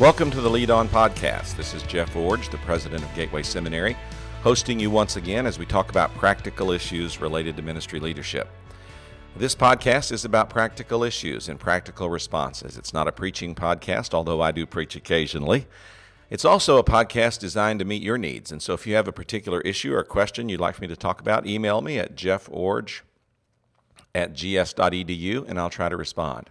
Welcome to the Lead On Podcast. This is Jeff Iorg, the president of Gateway Seminary, hosting you once again as we talk about practical issues related to ministry leadership. This podcast is about practical issues and practical responses. It's not a preaching podcast, although I do preach occasionally. It's also a podcast designed to meet your needs. And so if you have a particular issue or question you'd like me to talk about, email me at jeffiorg at gs.edu and I'll try to respond.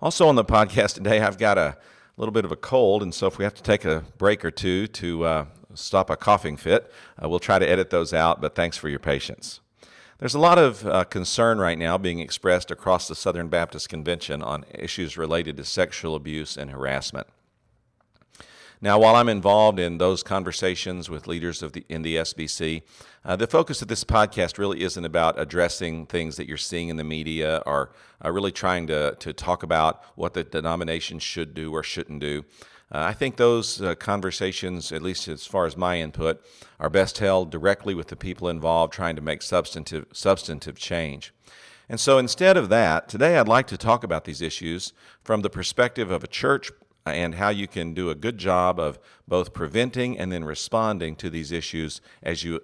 Also on the podcast today, I've got a little bit of a cold, and so if we have to take a break or two to uh, stop a coughing fit, uh, we'll try to edit those out, but thanks for your patience. There's a lot of uh, concern right now being expressed across the Southern Baptist Convention on issues related to sexual abuse and harassment. Now, while I'm involved in those conversations with leaders of the, in the SBC, uh, the focus of this podcast really isn't about addressing things that you're seeing in the media or uh, really trying to, to talk about what the denomination should do or shouldn't do. Uh, I think those uh, conversations, at least as far as my input, are best held directly with the people involved trying to make substantive, substantive change. And so instead of that, today I'd like to talk about these issues from the perspective of a church and how you can do a good job of both preventing and then responding to these issues as you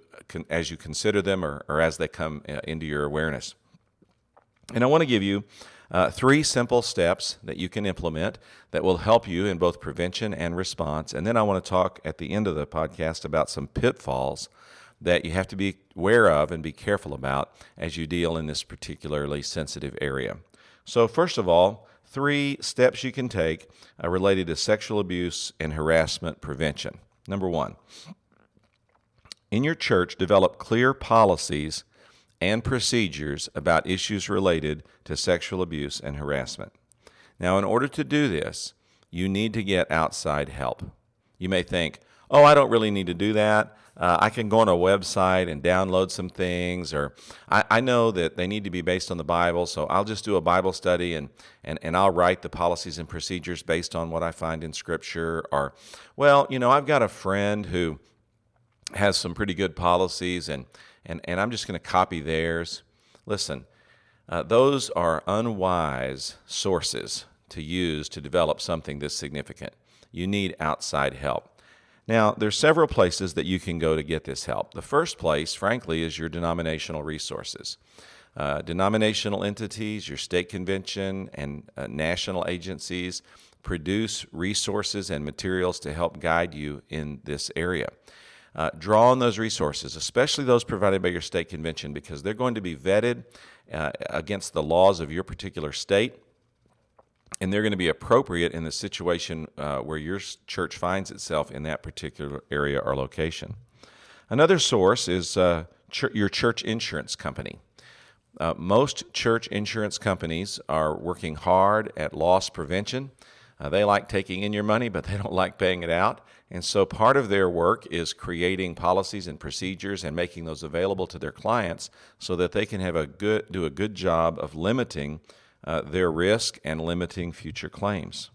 as you consider them or, or as they come uh, into your awareness. And I want to give you uh, three simple steps that you can implement that will help you in both prevention and response. And then I want to talk at the end of the podcast about some pitfalls that you have to be aware of and be careful about as you deal in this particularly sensitive area. So, first of all, three steps you can take uh, related to sexual abuse and harassment prevention. Number one, in your church, develop clear policies and procedures about issues related to sexual abuse and harassment. Now, in order to do this, you need to get outside help. You may think, oh, I don't really need to do that. Uh, I can go on a website and download some things, or I, I, know that they need to be based on the Bible, so I'll just do a Bible study and, and, and I'll write the policies and procedures based on what I find in Scripture. Or, well, you know, I've got a friend who has some pretty good policies, and, and, and I'm just going to copy theirs. Listen, uh, those are unwise sources to use to develop something this significant. You need outside help. Now, there's several places that you can go to get this help. The first place, frankly, is your denominational resources. Uh, denominational entities, your state convention, and uh, national agencies produce resources and materials to help guide you in this area. Uh, draw on those resources, especially those provided by your state convention, because they're going to be vetted uh, against the laws of your particular state and they're going to be appropriate in the situation uh, where your church finds itself in that particular area or location. Another source is uh, ch- your church insurance company. Uh, most church insurance companies are working hard at loss prevention. Uh, they like taking in your money, but they don't like paying it out. And so part of their work is creating policies and procedures and making those available to their clients so that they can have a good, do a good job of limiting uh, their risk and limiting future claims.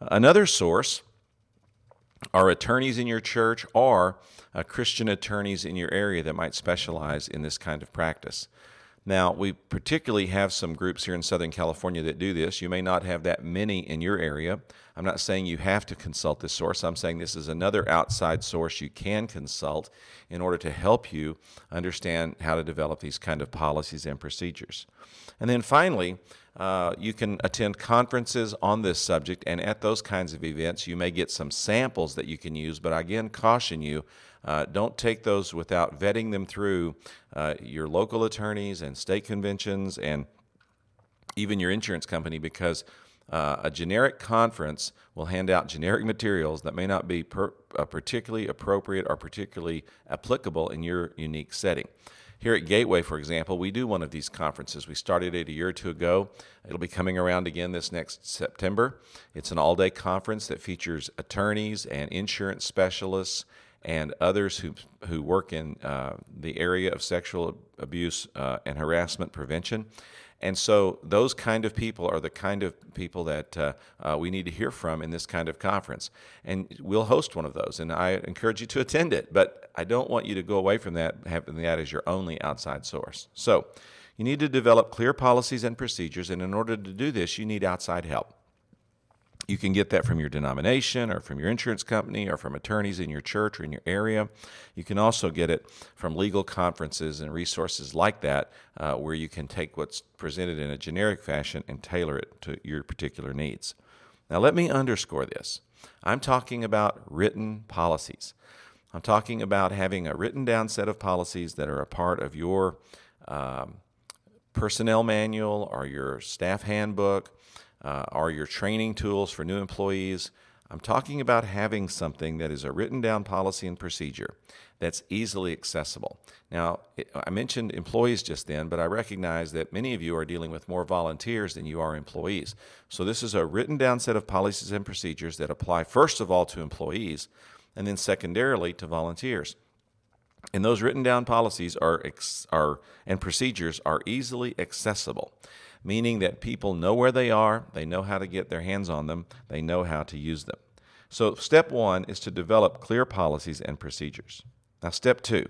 Another source are attorneys in your church or uh, Christian attorneys in your area that might specialize in this kind of practice. Now, we particularly have some groups here in Southern California that do this. You may not have that many in your area. I'm not saying you have to consult this source. I'm saying this is another outside source you can consult in order to help you understand how to develop these kind of policies and procedures. And then finally, uh, you can attend conferences on this subject, and at those kinds of events, you may get some samples that you can use. But again, caution you uh, don't take those without vetting them through uh, your local attorneys and state conventions and even your insurance company because uh, a generic conference will hand out generic materials that may not be per, uh, particularly appropriate or particularly applicable in your unique setting. Here at Gateway, for example, we do one of these conferences. We started it a year or two ago. It'll be coming around again this next September. It's an all day conference that features attorneys and insurance specialists and others who, who work in uh, the area of sexual abuse uh, and harassment prevention. And so those kind of people are the kind of people that uh, uh, we need to hear from in this kind of conference. And we'll host one of those, and I encourage you to attend it. But I don't want you to go away from that having that as your only outside source. So you need to develop clear policies and procedures, and in order to do this, you need outside help. You can get that from your denomination or from your insurance company or from attorneys in your church or in your area. You can also get it from legal conferences and resources like that, uh, where you can take what's presented in a generic fashion and tailor it to your particular needs. Now, let me underscore this I'm talking about written policies. I'm talking about having a written down set of policies that are a part of your um, personnel manual or your staff handbook uh, or your training tools for new employees. I'm talking about having something that is a written down policy and procedure that's easily accessible. Now, I mentioned employees just then, but I recognize that many of you are dealing with more volunteers than you are employees. So, this is a written down set of policies and procedures that apply, first of all, to employees, and then secondarily to volunteers. And those written down policies are, are and procedures are easily accessible, meaning that people know where they are, they know how to get their hands on them, they know how to use them. So, step one is to develop clear policies and procedures. Now, step two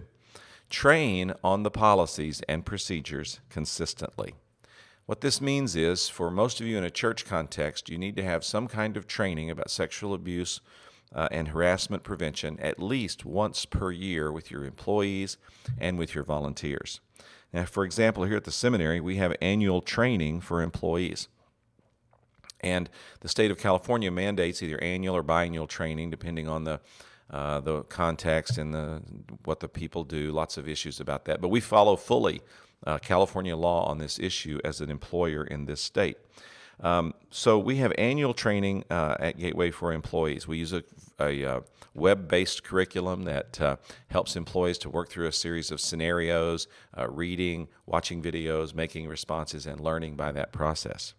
train on the policies and procedures consistently. What this means is, for most of you in a church context, you need to have some kind of training about sexual abuse uh, and harassment prevention at least once per year with your employees and with your volunteers. Now, for example, here at the seminary, we have annual training for employees. And the state of California mandates either annual or biannual training, depending on the uh, the context and the what the people do. Lots of issues about that, but we follow fully uh, California law on this issue as an employer in this state. Um, so we have annual training uh, at Gateway for employees. We use a, a uh, web-based curriculum that uh, helps employees to work through a series of scenarios, uh, reading, watching videos, making responses, and learning by that process.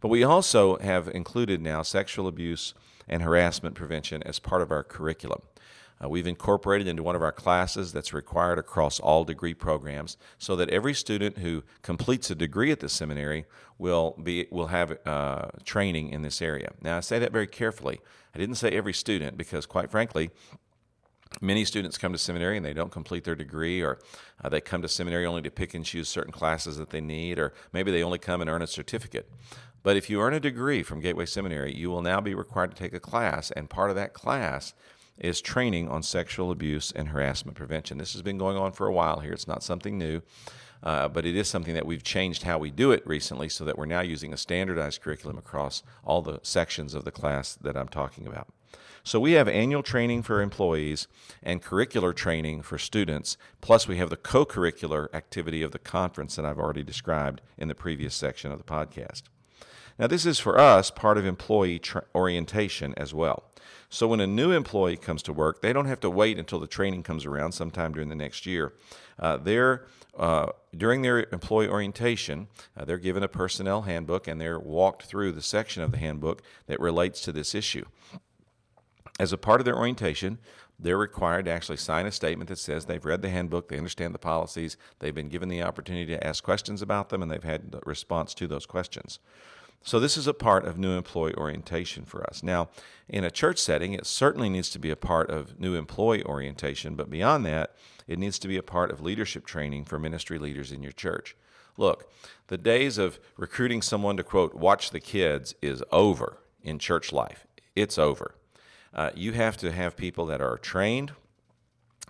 But we also have included now sexual abuse and harassment prevention as part of our curriculum. Uh, we've incorporated into one of our classes that's required across all degree programs so that every student who completes a degree at the seminary will be will have uh, training in this area. Now I say that very carefully. I didn't say every student because quite frankly many students come to seminary and they don't complete their degree or uh, they come to seminary only to pick and choose certain classes that they need or maybe they only come and earn a certificate but if you earn a degree from gateway seminary you will now be required to take a class and part of that class is training on sexual abuse and harassment prevention. This has been going on for a while here. It's not something new, uh, but it is something that we've changed how we do it recently so that we're now using a standardized curriculum across all the sections of the class that I'm talking about. So we have annual training for employees and curricular training for students, plus we have the co curricular activity of the conference that I've already described in the previous section of the podcast. Now, this is for us part of employee tra- orientation as well. So when a new employee comes to work, they don't have to wait until the training comes around sometime during the next year. Uh, they're uh, during their employee orientation, uh, they're given a personnel handbook and they're walked through the section of the handbook that relates to this issue. As a part of their orientation, they're required to actually sign a statement that says they've read the handbook, they understand the policies, they've been given the opportunity to ask questions about them, and they've had a response to those questions. So, this is a part of new employee orientation for us. Now, in a church setting, it certainly needs to be a part of new employee orientation, but beyond that, it needs to be a part of leadership training for ministry leaders in your church. Look, the days of recruiting someone to quote, watch the kids is over in church life. It's over. Uh, you have to have people that are trained,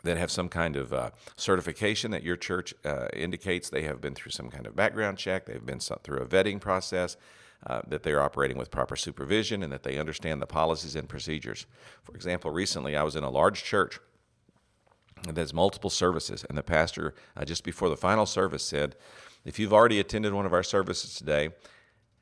that have some kind of uh, certification that your church uh, indicates they have been through some kind of background check, they've been through a vetting process, uh, that they're operating with proper supervision and that they understand the policies and procedures. For example, recently I was in a large church that has multiple services, and the pastor, uh, just before the final service, said, If you've already attended one of our services today,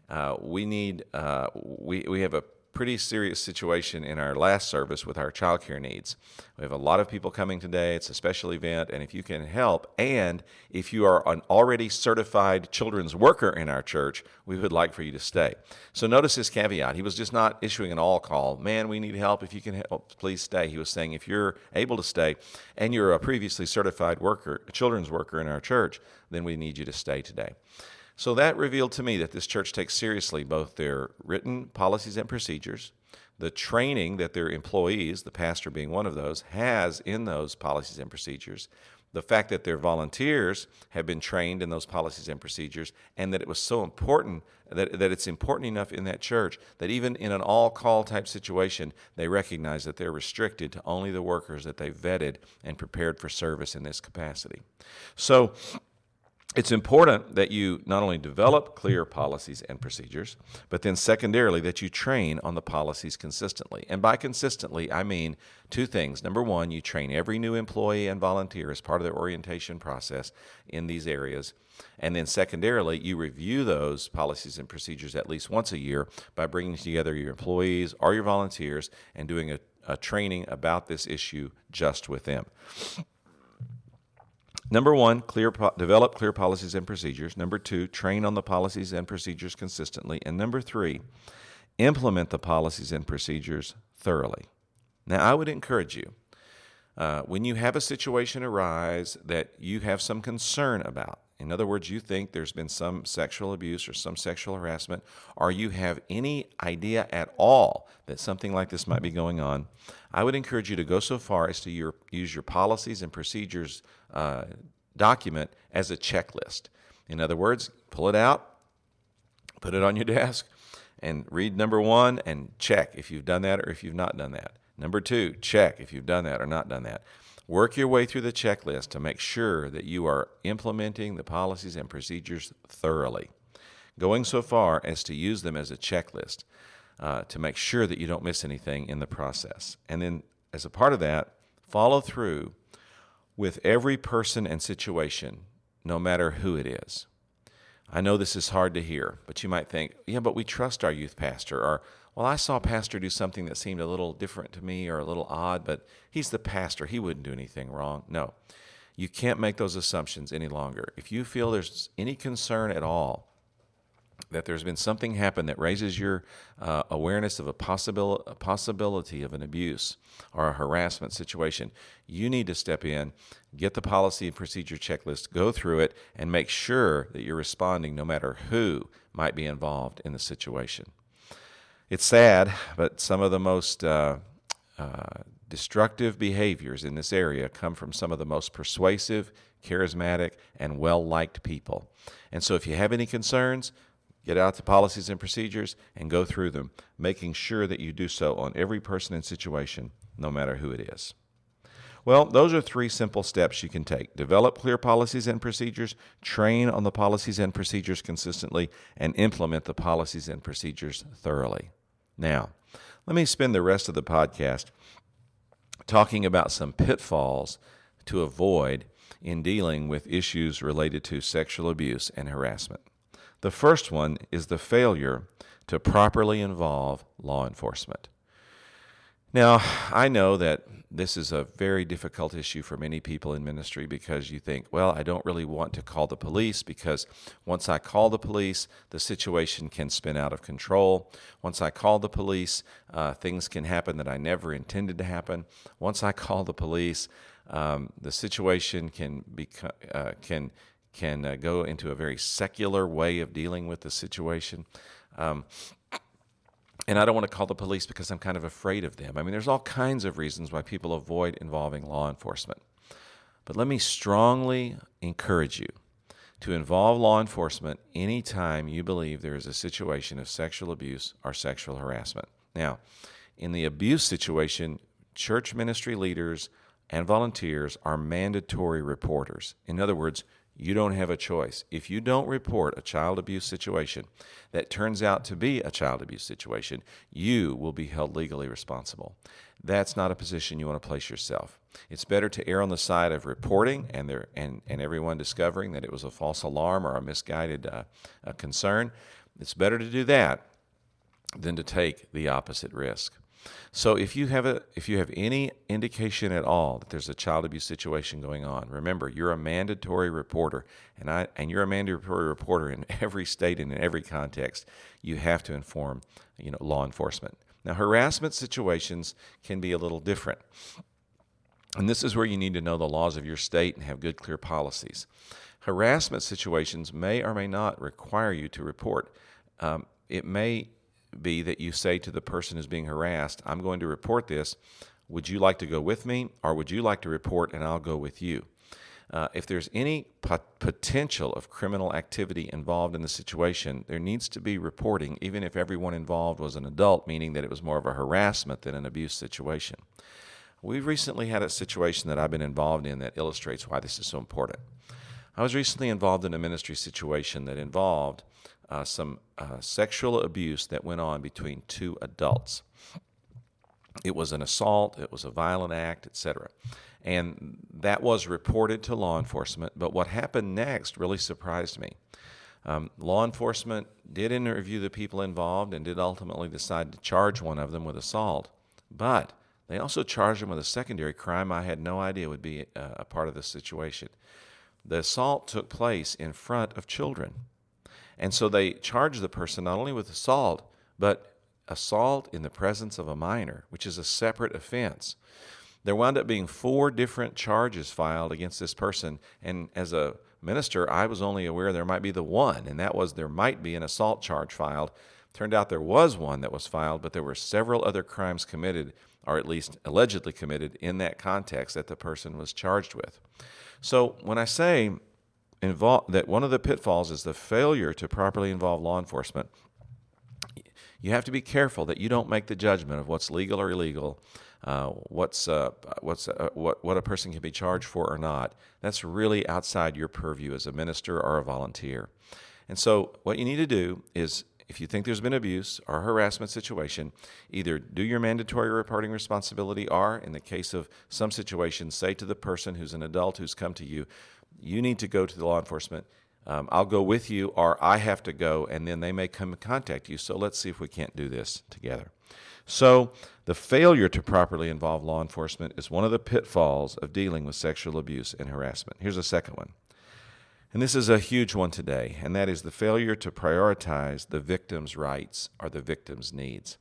uh, we need, uh, we, we have a pretty serious situation in our last service with our childcare needs. We have a lot of people coming today. It's a special event, and if you can help, and if you are an already certified children's worker in our church, we would like for you to stay. So notice his caveat. He was just not issuing an all call. Man, we need help. If you can help, please stay. He was saying if you're able to stay and you're a previously certified worker, children's worker in our church, then we need you to stay today. So that revealed to me that this church takes seriously both their written policies and procedures, the training that their employees, the pastor being one of those, has in those policies and procedures, the fact that their volunteers have been trained in those policies and procedures, and that it was so important that, that it's important enough in that church that even in an all call type situation, they recognize that they're restricted to only the workers that they vetted and prepared for service in this capacity. So, it's important that you not only develop clear policies and procedures, but then secondarily that you train on the policies consistently. And by consistently, I mean two things. Number one, you train every new employee and volunteer as part of their orientation process in these areas. And then secondarily, you review those policies and procedures at least once a year by bringing together your employees or your volunteers and doing a, a training about this issue just with them. Number one, clear develop clear policies and procedures. Number two, train on the policies and procedures consistently. And number three, implement the policies and procedures thoroughly. Now, I would encourage you uh, when you have a situation arise that you have some concern about, in other words, you think there's been some sexual abuse or some sexual harassment, or you have any idea at all that something like this might be going on, I would encourage you to go so far as to your, use your policies and procedures uh, document as a checklist. In other words, pull it out, put it on your desk, and read number one and check if you've done that or if you've not done that. Number two, check if you've done that or not done that. Work your way through the checklist to make sure that you are implementing the policies and procedures thoroughly, going so far as to use them as a checklist uh, to make sure that you don't miss anything in the process. And then, as a part of that, follow through with every person and situation, no matter who it is. I know this is hard to hear, but you might think, yeah, but we trust our youth pastor. Or, well, I saw pastor do something that seemed a little different to me or a little odd, but he's the pastor. He wouldn't do anything wrong. No, you can't make those assumptions any longer. If you feel there's any concern at all that there's been something happen that raises your uh, awareness of a, possibil- a possibility of an abuse or a harassment situation, you need to step in, get the policy and procedure checklist, go through it, and make sure that you're responding no matter who might be involved in the situation. It's sad, but some of the most uh, uh, destructive behaviors in this area come from some of the most persuasive, charismatic, and well liked people. And so if you have any concerns, Get out the policies and procedures and go through them, making sure that you do so on every person and situation, no matter who it is. Well, those are three simple steps you can take. Develop clear policies and procedures, train on the policies and procedures consistently, and implement the policies and procedures thoroughly. Now, let me spend the rest of the podcast talking about some pitfalls to avoid in dealing with issues related to sexual abuse and harassment. The first one is the failure to properly involve law enforcement. Now, I know that this is a very difficult issue for many people in ministry because you think, well, I don't really want to call the police because once I call the police, the situation can spin out of control. Once I call the police, uh, things can happen that I never intended to happen. Once I call the police, um, the situation can become uh, can can uh, go into a very secular way of dealing with the situation. Um, and I don't want to call the police because I'm kind of afraid of them. I mean, there's all kinds of reasons why people avoid involving law enforcement. But let me strongly encourage you to involve law enforcement anytime you believe there is a situation of sexual abuse or sexual harassment. Now, in the abuse situation, church ministry leaders and volunteers are mandatory reporters. In other words, you don't have a choice. If you don't report a child abuse situation that turns out to be a child abuse situation, you will be held legally responsible. That's not a position you want to place yourself. It's better to err on the side of reporting and there and, and everyone discovering that it was a false alarm or a misguided uh, a concern. It's better to do that than to take the opposite risk. So if you have a if you have any indication at all that there's a child abuse situation going on, remember you're a mandatory reporter, and I and you're a mandatory reporter in every state and in every context. You have to inform you know law enforcement. Now harassment situations can be a little different. And this is where you need to know the laws of your state and have good, clear policies. Harassment situations may or may not require you to report. Um, it may be that you say to the person who's being harassed, I'm going to report this. Would you like to go with me, or would you like to report and I'll go with you? uh, if there's any pot- potential of criminal activity involved in the situation, there needs to be reporting, even if everyone involved was an adult, meaning that it was more of a harassment than an abuse situation. We've recently had a situation that I've been involved in that illustrates why this is so important. I was recently involved in a ministry situation that involved uh, some uh, sexual abuse that went on between two adults. It was an assault, it was a violent act, etc. And that was reported to law enforcement. But what happened next really surprised me. Um, law enforcement did interview the people involved and did ultimately decide to charge one of them with assault. But they also charged him with a secondary crime I had no idea would be a, uh, a part of the situation. The assault took place in front of children. And so they charged the person not only with assault, but assault in the presence of a minor, which is a separate offense. There wound up being four different charges filed against this person. And as a minister, I was only aware there might be the one, and that was there might be an assault charge filed. Turned out there was one that was filed, but there were several other crimes committed, or at least allegedly committed, in that context that the person was charged with. So when I say involve, that one of the pitfalls is the failure to properly involve law enforcement, you have to be careful that you don't make the judgment of what's legal or illegal uh, what's uh, what's uh, what what a person can be charged for or not. That's really outside your purview as a minister or a volunteer. And so, what you need to do is, if you think there's been abuse or harassment situation, either do your mandatory reporting responsibility, or in the case of some situations, say to the person who's an adult who's come to you, you need to go to the law enforcement. Um, I'll go with you, or I have to go, and then they may come and contact you. So let's see if we can't do this together. So, the failure to properly involve law enforcement is one of the pitfalls of dealing with sexual abuse and harassment. Here's a second one. And this is a huge one today, and that is the failure to prioritize the victim's rights or the victim's needs.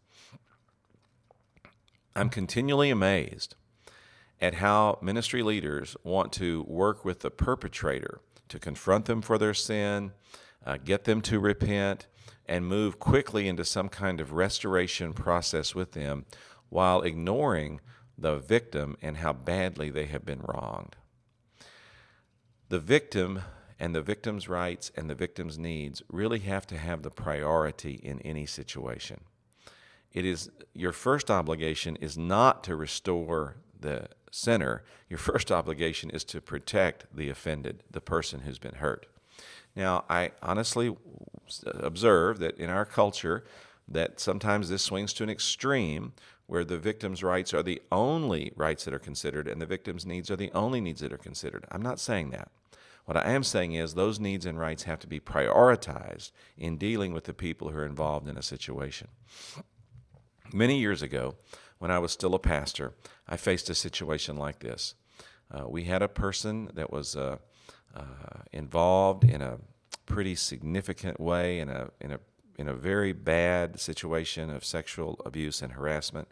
I'm continually amazed at how ministry leaders want to work with the perpetrator to confront them for their sin, uh, get them to repent, and move quickly into some kind of restoration process with them while ignoring the victim and how badly they have been wronged. The victim and the victim's rights and the victim's needs really have to have the priority in any situation. It is your first obligation is not to restore the sinner. Your first obligation is to protect the offended, the person who's been hurt. Now, I honestly observe that in our culture, that sometimes this swings to an extreme where the victim's rights are the only rights that are considered and the victim's needs are the only needs that are considered. I'm not saying that. What I am saying is those needs and rights have to be prioritized in dealing with the people who are involved in a situation. Many years ago, when I was still a pastor, I faced a situation like this. Uh, we had a person that was uh, uh, involved in a pretty significant way in a in a in a very bad situation of sexual abuse and harassment,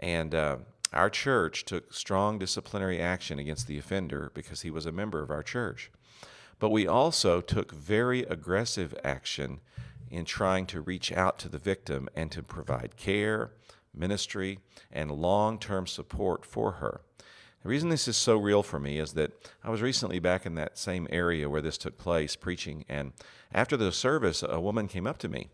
and uh, our church took strong disciplinary action against the offender because he was a member of our church. But we also took very aggressive action in trying to reach out to the victim and to provide care, ministry, and long term support for her. The reason this is so real for me is that I was recently back in that same area where this took place preaching, and after the service, a woman came up to me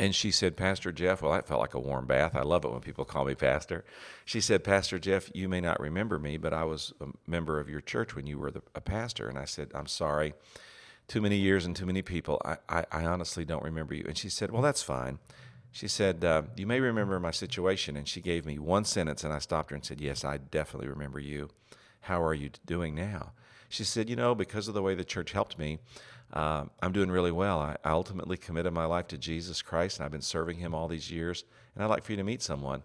and she said, Pastor Jeff, well, that felt like a warm bath. I love it when people call me pastor. She said, Pastor Jeff, you may not remember me, but I was a member of your church when you were the, a pastor. And I said, I'm sorry. Too many years and too many people. I, I, I honestly don't remember you. And she said, Well, that's fine. She said, uh, You may remember my situation. And she gave me one sentence, and I stopped her and said, Yes, I definitely remember you. How are you doing now? She said, You know, because of the way the church helped me, uh, I'm doing really well. I, I ultimately committed my life to Jesus Christ, and I've been serving Him all these years. And I'd like for you to meet someone.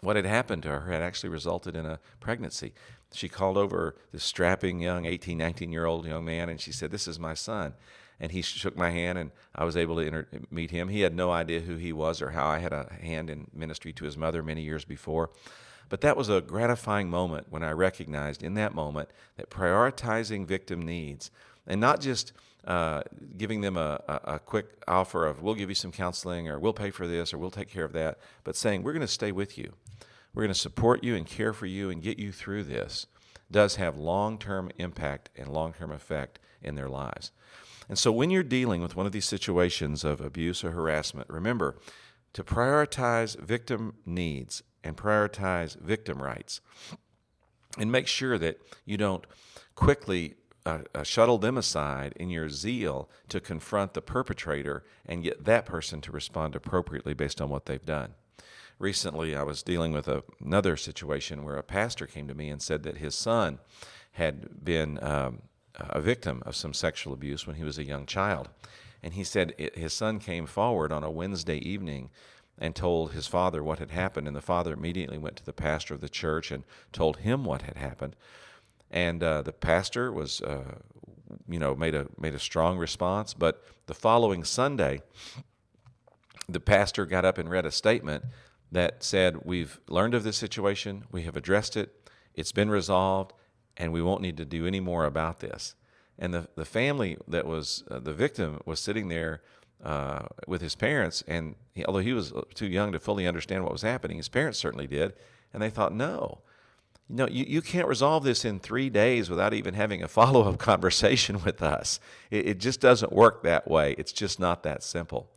What had happened to her had actually resulted in a pregnancy. She called over this strapping young 18, 19 year old young man, and she said, This is my son and he shook my hand, and I was able to inter- meet him. He had no idea who he was or how I had a hand in ministry to his mother many years before. But that was a gratifying moment when I recognized in that moment that prioritizing victim needs and not just uh, giving them a, a, a, quick offer of we'll give you some counseling or we'll pay for this or we'll take care of that, but saying we're going to stay with you. We're going to support you and care for you and get you through this. does have long term impact and long term effect in their lives. And so when you're dealing with one of these situations of abuse or harassment, remember to prioritize victim needs and prioritize victim rights and make sure that you don't quickly uh, uh, shuttle them aside in your zeal to confront the perpetrator and get that person to respond appropriately based on what they've done. Recently, I was dealing with a, another situation where a pastor came to me and said that his son had been um, a victim of some sexual abuse when he was a young child. And he said it, his son came forward on a Wednesday evening and told his father what had happened. And the father immediately went to the pastor of the church and told him what had happened. And uh, the pastor was, uh, you know, made a made a strong response. But the following Sunday, the pastor got up and read a statement that said, "We've learned of this situation. We have addressed it. It's been resolved, and we won't need to do any more about this." And the the family that was uh, the victim was sitting there uh, with his parents, and he, although he was too young to fully understand what was happening, his parents certainly did, and they thought, no, you know, you, you can't resolve this in three days without even having a follow up conversation with us. It, it just doesn't work that way. It's just not that simple.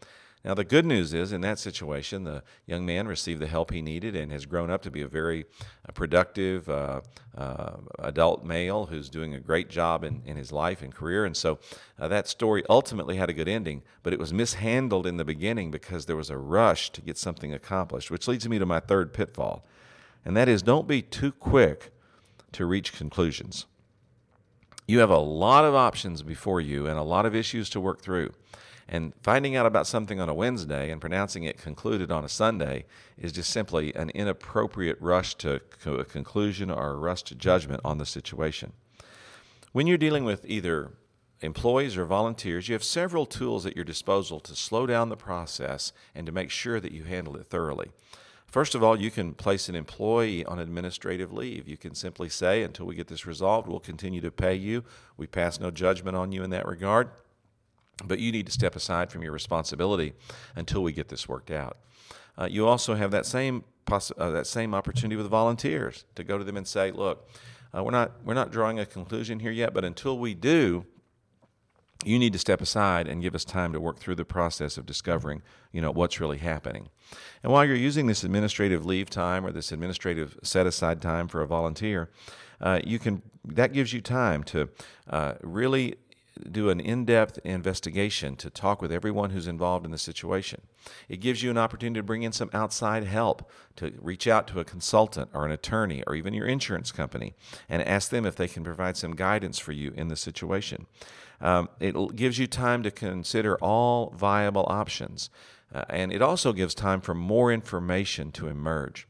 Now, the good news is in that situation, the young man received the help he needed and has grown up to be a very uh, productive uh, uh, adult male who's doing a great job in, in his life and career. And so uh, that story ultimately had a good ending, but it was mishandled in the beginning because there was a rush to get something accomplished, which leads me to my third pitfall. And that is don't be too quick to reach conclusions. You have a lot of options before you and a lot of issues to work through. And finding out about something on a Wednesday and pronouncing it concluded on a Sunday is just simply an inappropriate rush to a conclusion or a rush to judgment on the situation. When you're dealing with either employees or volunteers, you have several tools at your disposal to slow down the process and to make sure that you handle it thoroughly. First of all, you can place an employee on administrative leave. You can simply say, until we get this resolved, we'll continue to pay you. We pass no judgment on you in that regard. But you need to step aside from your responsibility until we get this worked out. Uh, you also have that same poss- uh, that same opportunity with volunteers to go to them and say, "Look, uh, we're not we're not drawing a conclusion here yet, but until we do, you need to step aside and give us time to work through the process of discovering, you know, what's really happening." And while you're using this administrative leave time or this administrative set aside time for a volunteer, uh, you can that gives you time to uh, really do an in depth investigation to talk with everyone who's involved in the situation. It gives you an opportunity to bring in some outside help, to reach out to a consultant or an attorney or even your insurance company and ask them if they can provide some guidance for you in the situation. Um, it gives you time to consider all viable options, uh, and it also gives time for more information to emerge.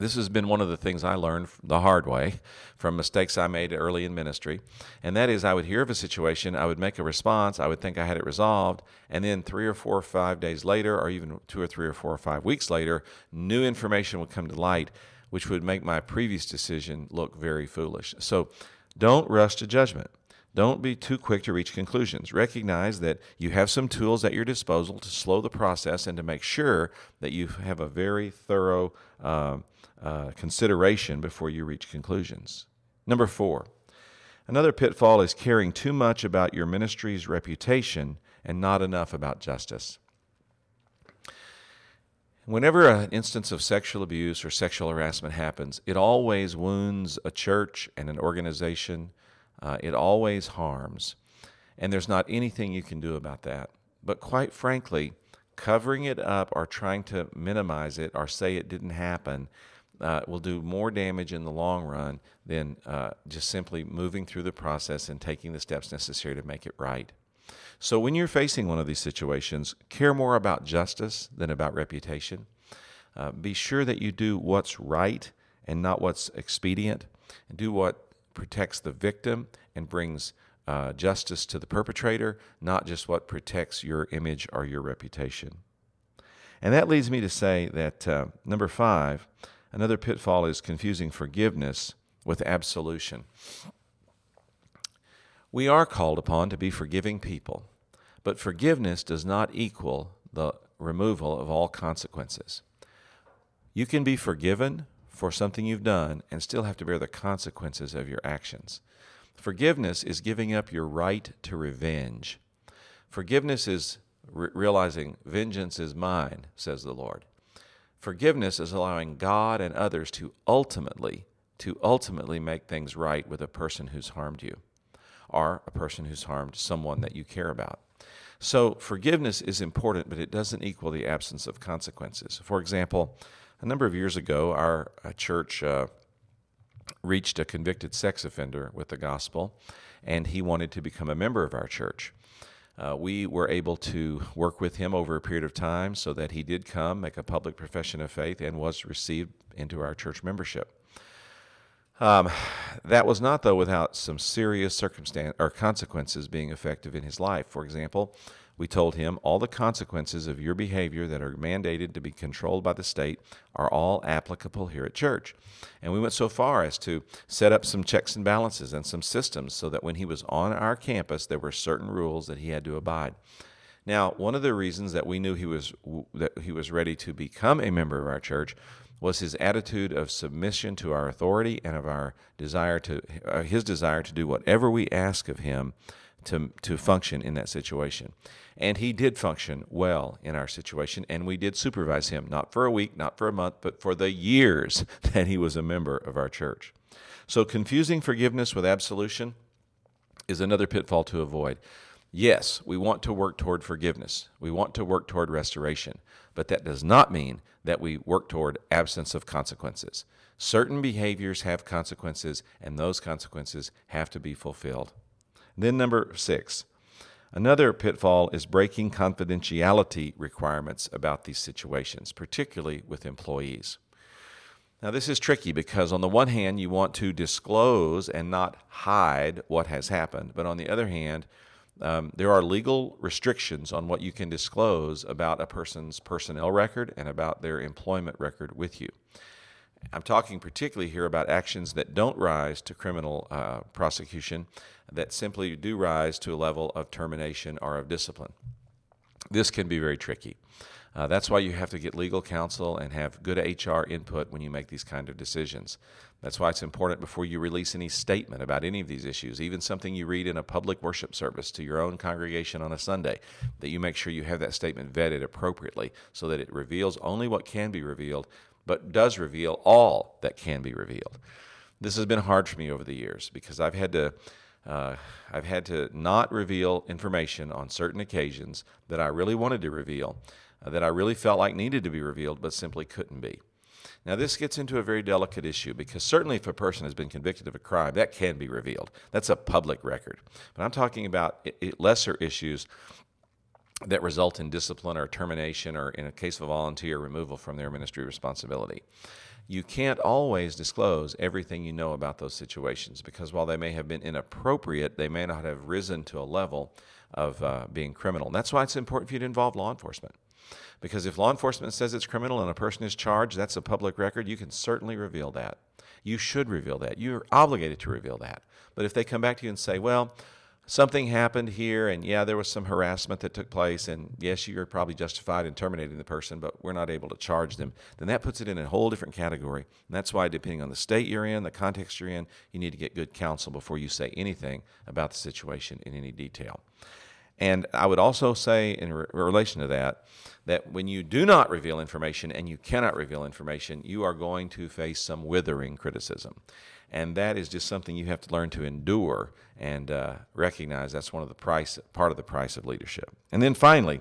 This has been one of the things I learned the hard way from mistakes I made early in ministry. And that is, I would hear of a situation, I would make a response, I would think I had it resolved, and then three or four or five days later, or even two or three or four or five weeks later, new information would come to light, which would make my previous decision look very foolish. So don't rush to judgment. Don't be too quick to reach conclusions. Recognize that you have some tools at your disposal to slow the process and to make sure that you have a very thorough um, uh, consideration before you reach conclusions. Number four, another pitfall is caring too much about your ministry's reputation and not enough about justice. Whenever an instance of sexual abuse or sexual harassment happens, it always wounds a church and an organization. Uh, it always harms. And there's not anything you can do about that. But quite frankly, covering it up or trying to minimize it or say it didn't happen uh, will do more damage in the long run than uh, just simply moving through the process and taking the steps necessary to make it right. So, when you're facing one of these situations, care more about justice than about reputation. Uh, be sure that you do what's right and not what's expedient, and do what protects the victim and brings uh, justice to the perpetrator, not just what protects your image or your reputation. And that leads me to say that uh, number five, Another pitfall is confusing forgiveness with absolution. We are called upon to be forgiving people, but forgiveness does not equal the removal of all consequences. You can be forgiven for something you've done and still have to bear the consequences of your actions. Forgiveness is giving up your right to revenge. Forgiveness is re- realizing vengeance is mine, says the Lord. Forgiveness is allowing God and others to ultimately to ultimately make things right with a person who's harmed you or a person who's harmed someone that you care about. So, forgiveness is important, but it doesn't equal the absence of consequences. For example, a number of years ago, our uh, church uh, reached a convicted sex offender with the gospel, and he wanted to become a member of our church. Uh, we were able to work with him over a period of time so that he did come, make a public profession of faith, and was received into our church membership. Um, that was not, though, without some serious circumstance or consequences being effective in his life. For example, we told him all the consequences of your behavior that are mandated to be controlled by the state are all applicable here at church. And we went so far as to set up some checks and balances and some systems so that when he was on our campus, there were certain rules that he had to abide. Now, one of the reasons that we knew he was that he was ready to become a member of our church was his attitude of submission to our authority and of our desire to uh, his desire to do whatever we ask of him to to function in that situation. And he did function well in our situation and we did supervise him not for a week, not for a month, but for the years that he was a member of our church. So confusing forgiveness with absolution is another pitfall to avoid. Yes, we want to work toward forgiveness. We want to work toward restoration, but that does not mean that we work toward absence of consequences. Certain behaviors have consequences, and those consequences have to be fulfilled. Then, number six, another pitfall is breaking confidentiality requirements about these situations, particularly with employees. Now, this is tricky because, on the one hand, you want to disclose and not hide what has happened, but on the other hand, um, there are legal restrictions on what you can disclose about a person's personnel record and about their employment record with you. I'm talking particularly here about actions that don't rise to criminal uh, prosecution, that simply do rise to a level of termination or of discipline. This can be very tricky. Uh, that's why you have to get legal counsel and have good HR input when you make these kind of decisions. That's why it's important before you release any statement about any of these issues, even something you read in a public worship service to your own congregation on a Sunday, that you make sure you have that statement vetted appropriately so that it reveals only what can be revealed, but does reveal all that can be revealed. This has been hard for me over the years because I've had to. Uh, I've had to not reveal information on certain occasions that I really wanted to reveal uh, that I really felt like needed to be revealed, but simply couldn't be. Now, this gets into a very delicate issue because certainly if a person has been convicted of a crime, that can be revealed. That's a public record. But I'm talking about lesser issues that result in discipline or termination or, in a case of a volunteer, removal from their ministry responsibility. You can't always disclose everything you know about those situations because while they may have been inappropriate, they may not have risen to a level of uh, being criminal. And that's why it's important for you to involve law enforcement. Because if law enforcement says it's criminal and a person is charged, that's a public record, you can certainly reveal that. You should reveal that. You're obligated to reveal that. But if they come back to you and say, well, something happened here, and yeah, there was some harassment that took place, and yes, you're probably justified in terminating the person, but we're not able to charge them, then that puts it in a whole different category. And that's why, depending on the state you're in, the context you're in, you need to get good counsel before you say anything about the situation in any detail. And I would also say, in re- relation to that, that when you do not reveal information and you cannot reveal information, you are going to face some withering criticism. And that is just something you have to learn to endure and uh, recognize that's one of the price, part of the price of leadership. And then finally,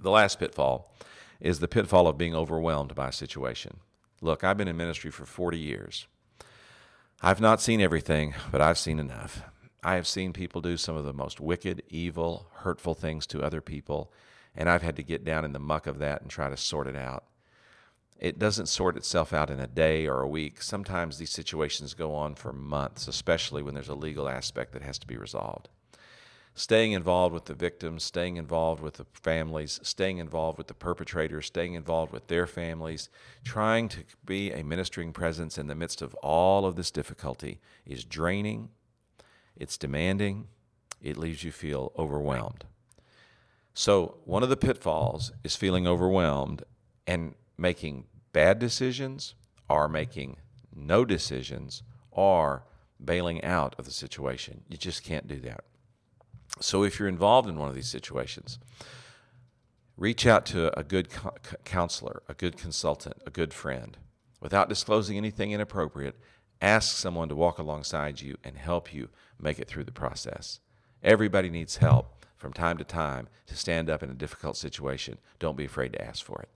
the last pitfall is the pitfall of being overwhelmed by a situation. Look, I've been in ministry for 40 years. I've not seen everything, but I've seen enough. I have seen people do some of the most wicked, evil, hurtful things to other people, and I've had to get down in the muck of that and try to sort it out. It doesn't sort itself out in a day or a week. Sometimes these situations go on for months, especially when there's a legal aspect that has to be resolved. Staying involved with the victims, staying involved with the families, staying involved with the perpetrators, staying involved with their families, trying to be a ministering presence in the midst of all of this difficulty is draining, it's demanding, it leaves you feel overwhelmed. So, one of the pitfalls is feeling overwhelmed and making bad decisions are making no decisions are bailing out of the situation. You just can't do that. So if you're involved in one of these situations, reach out to a good co- counselor, a good consultant, a good friend. Without disclosing anything inappropriate, ask someone to walk alongside you and help you make it through the process. Everybody needs help from time to time to stand up in a difficult situation. Don't be afraid to ask for it.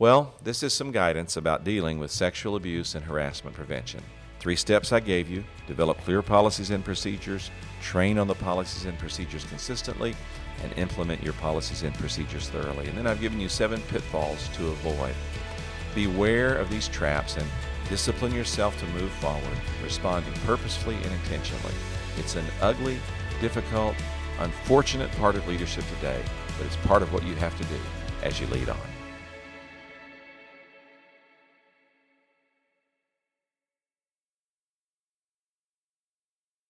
Well, this is some guidance about dealing with sexual abuse and harassment prevention. Three steps I gave you develop clear policies and procedures, train on the policies and procedures consistently, and implement your policies and procedures thoroughly. And then I've given you seven pitfalls to avoid. Beware of these traps and discipline yourself to move forward, responding purposefully and intentionally. It's an ugly, difficult, unfortunate part of leadership today, but it's part of what you have to do as you lead on.